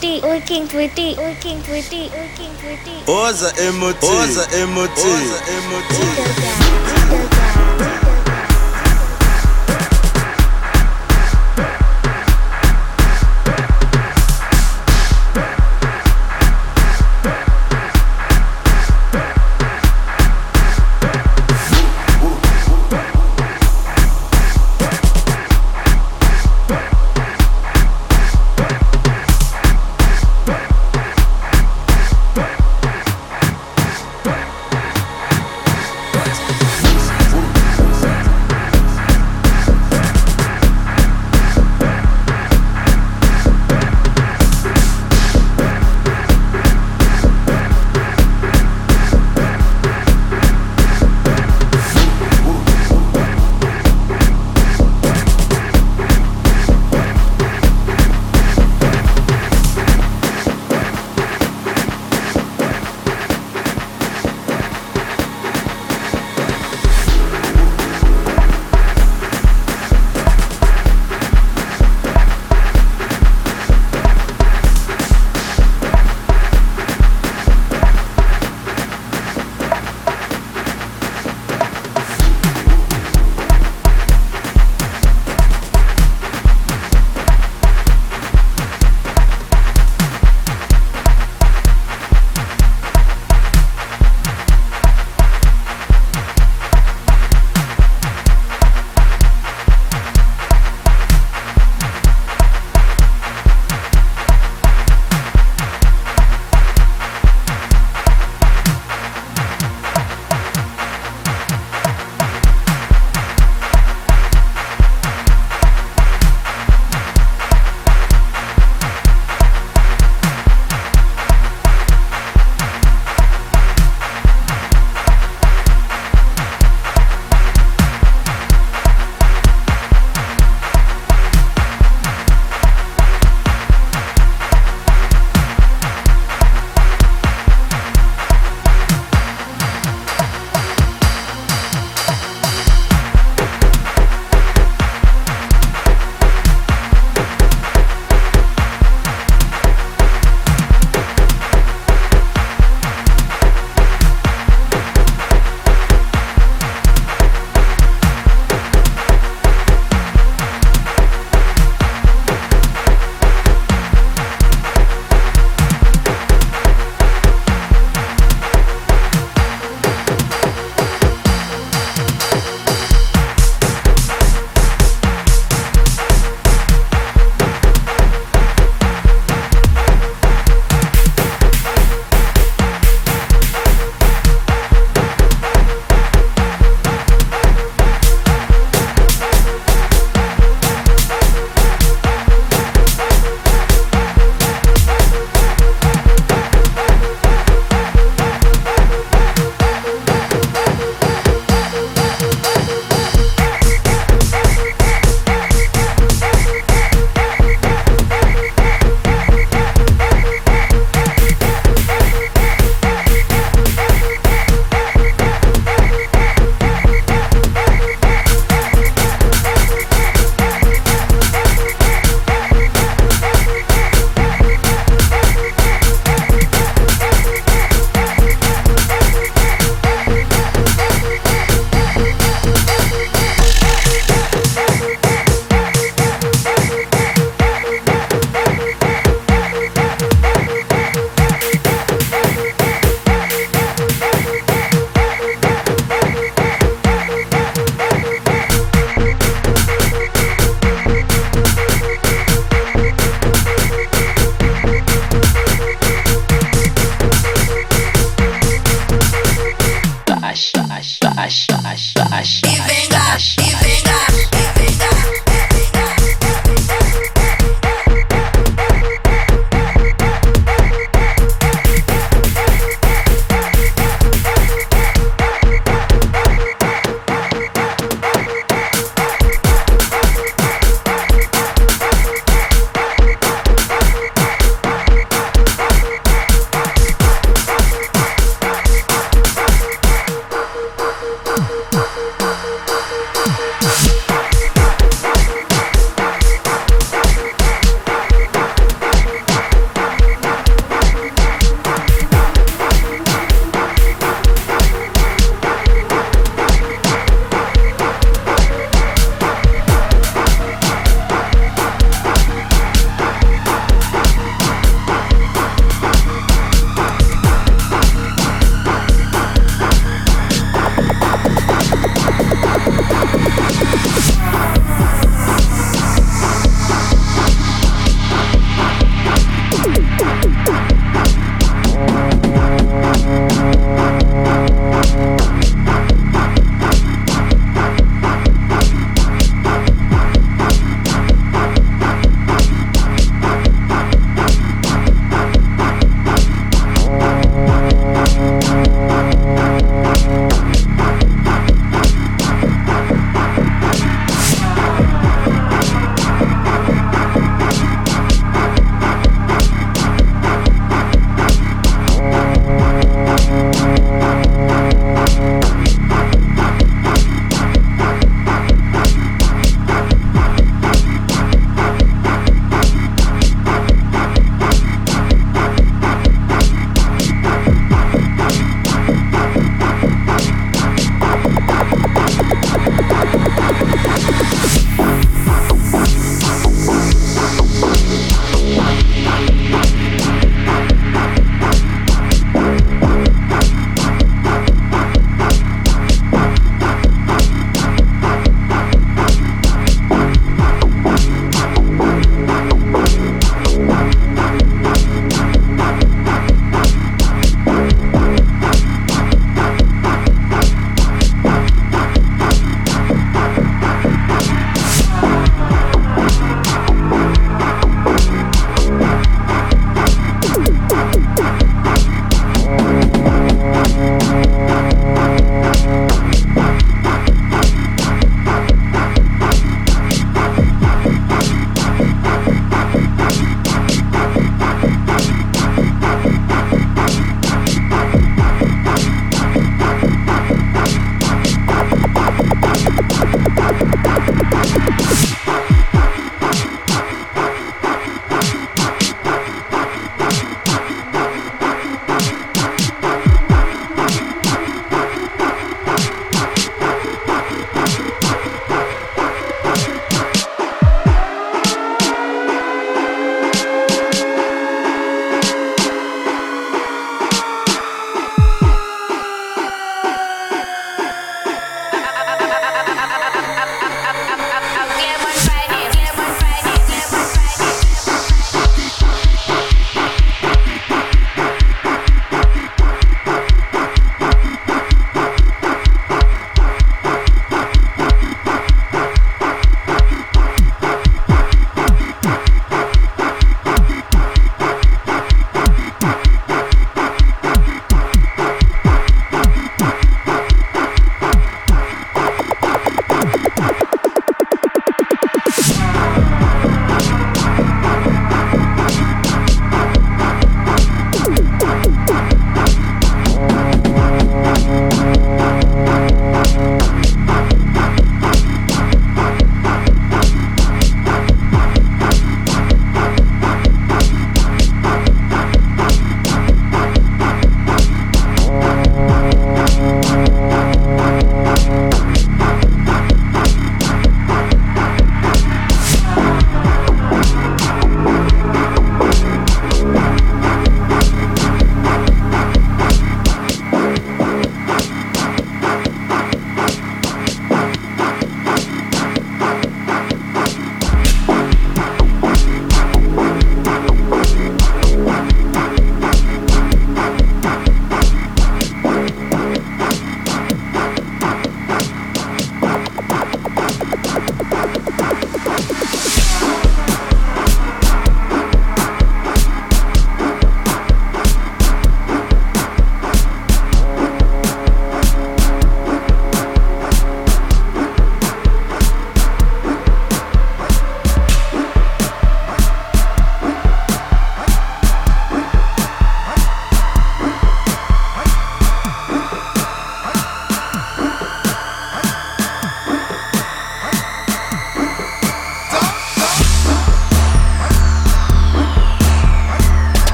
tweety, oikin tweety, oikin tweety, oikin tweety. Osa emoti, oza emoti, oza emoti.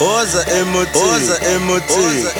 Osa emotiva, osa emotiva.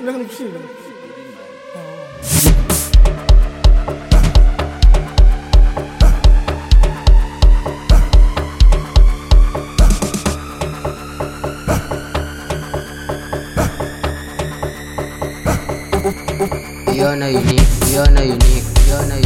kushida lakini You're not unique, you're not unique, you're not unique.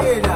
Oh, out here.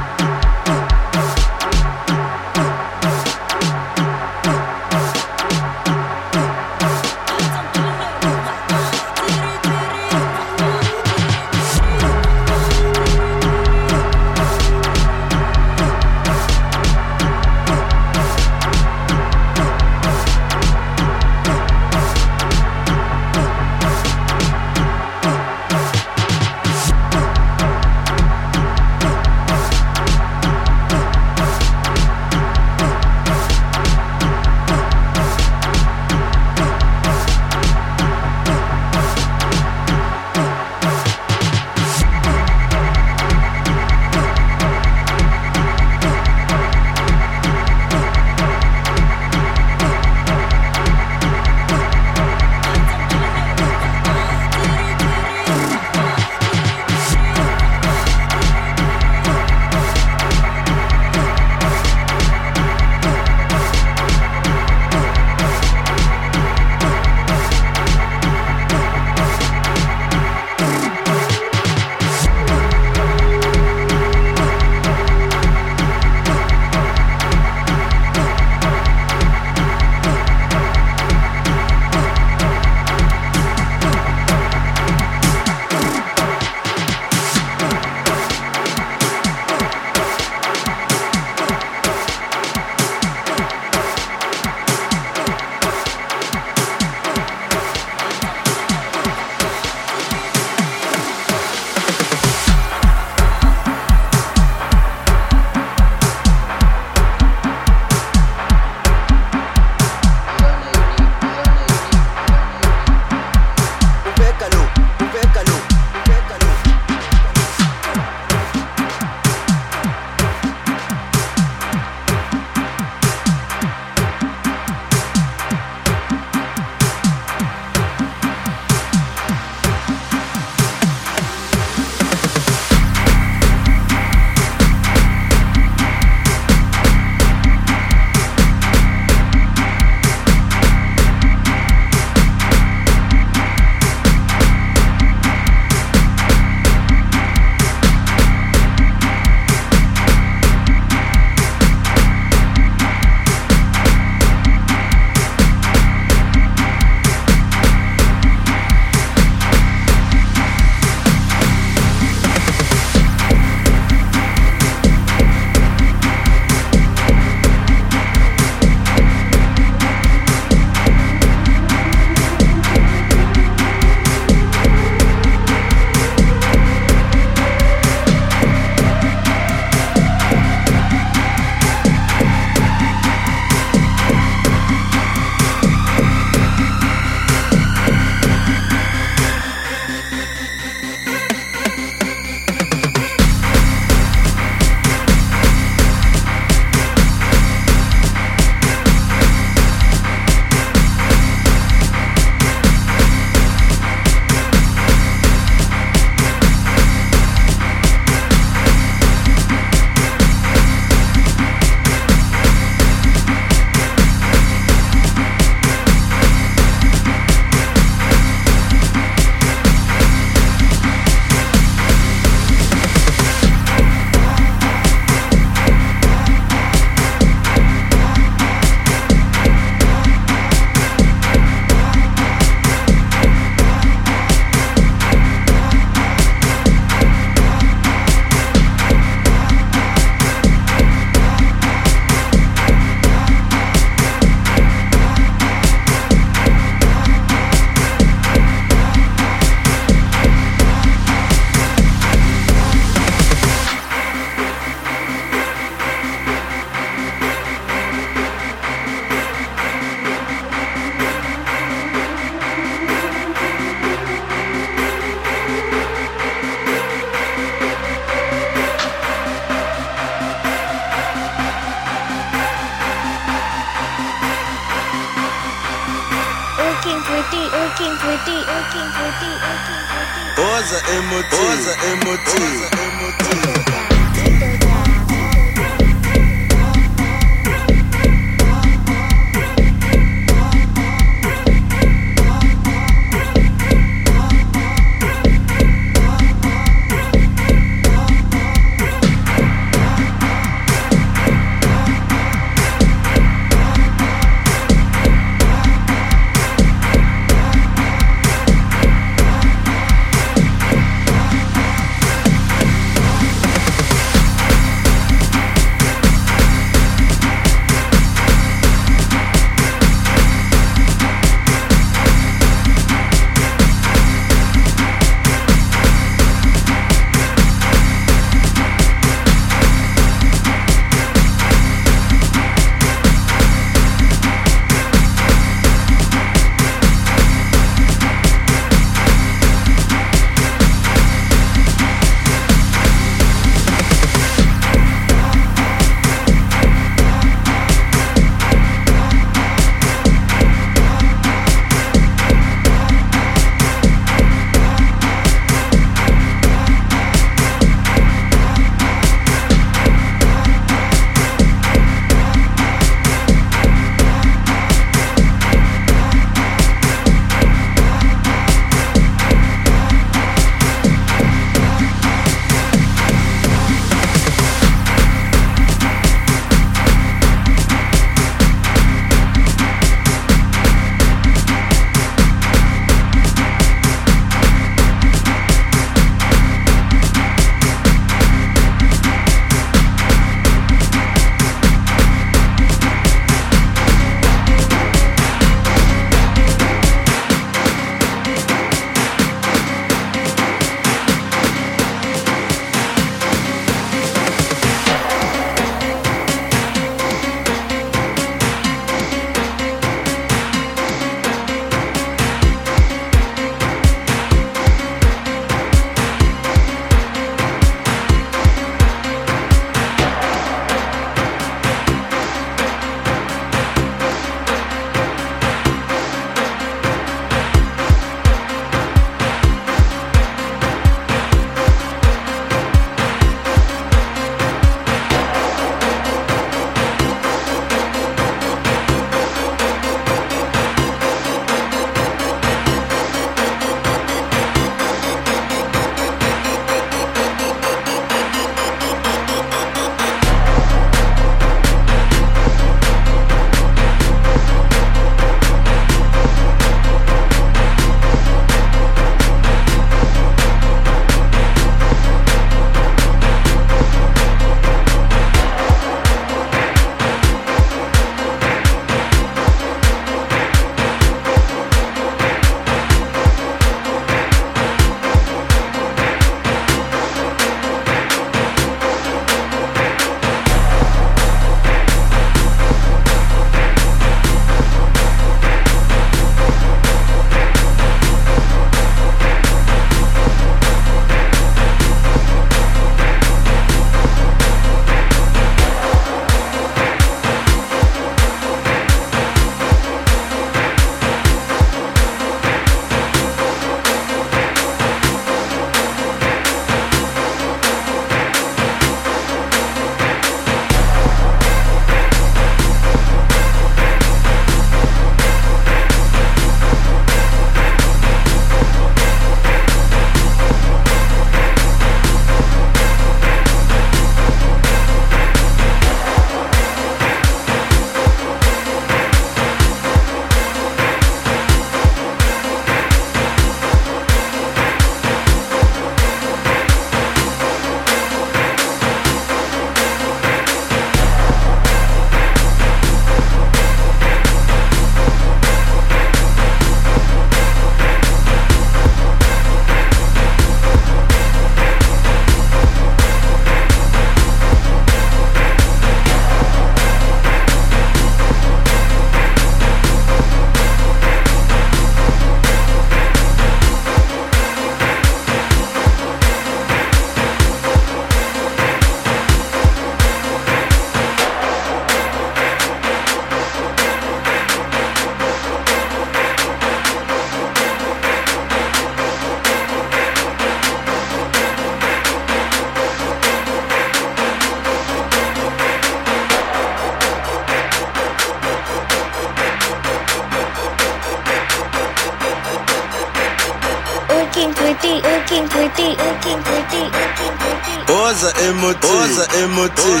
MOT